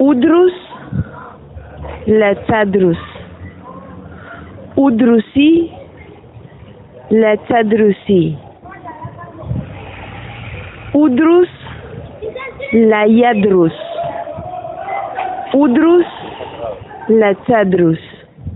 Udrus la tadrus. Udrusi la tadrusi. Udrus layadrus. Udrus la tadrus.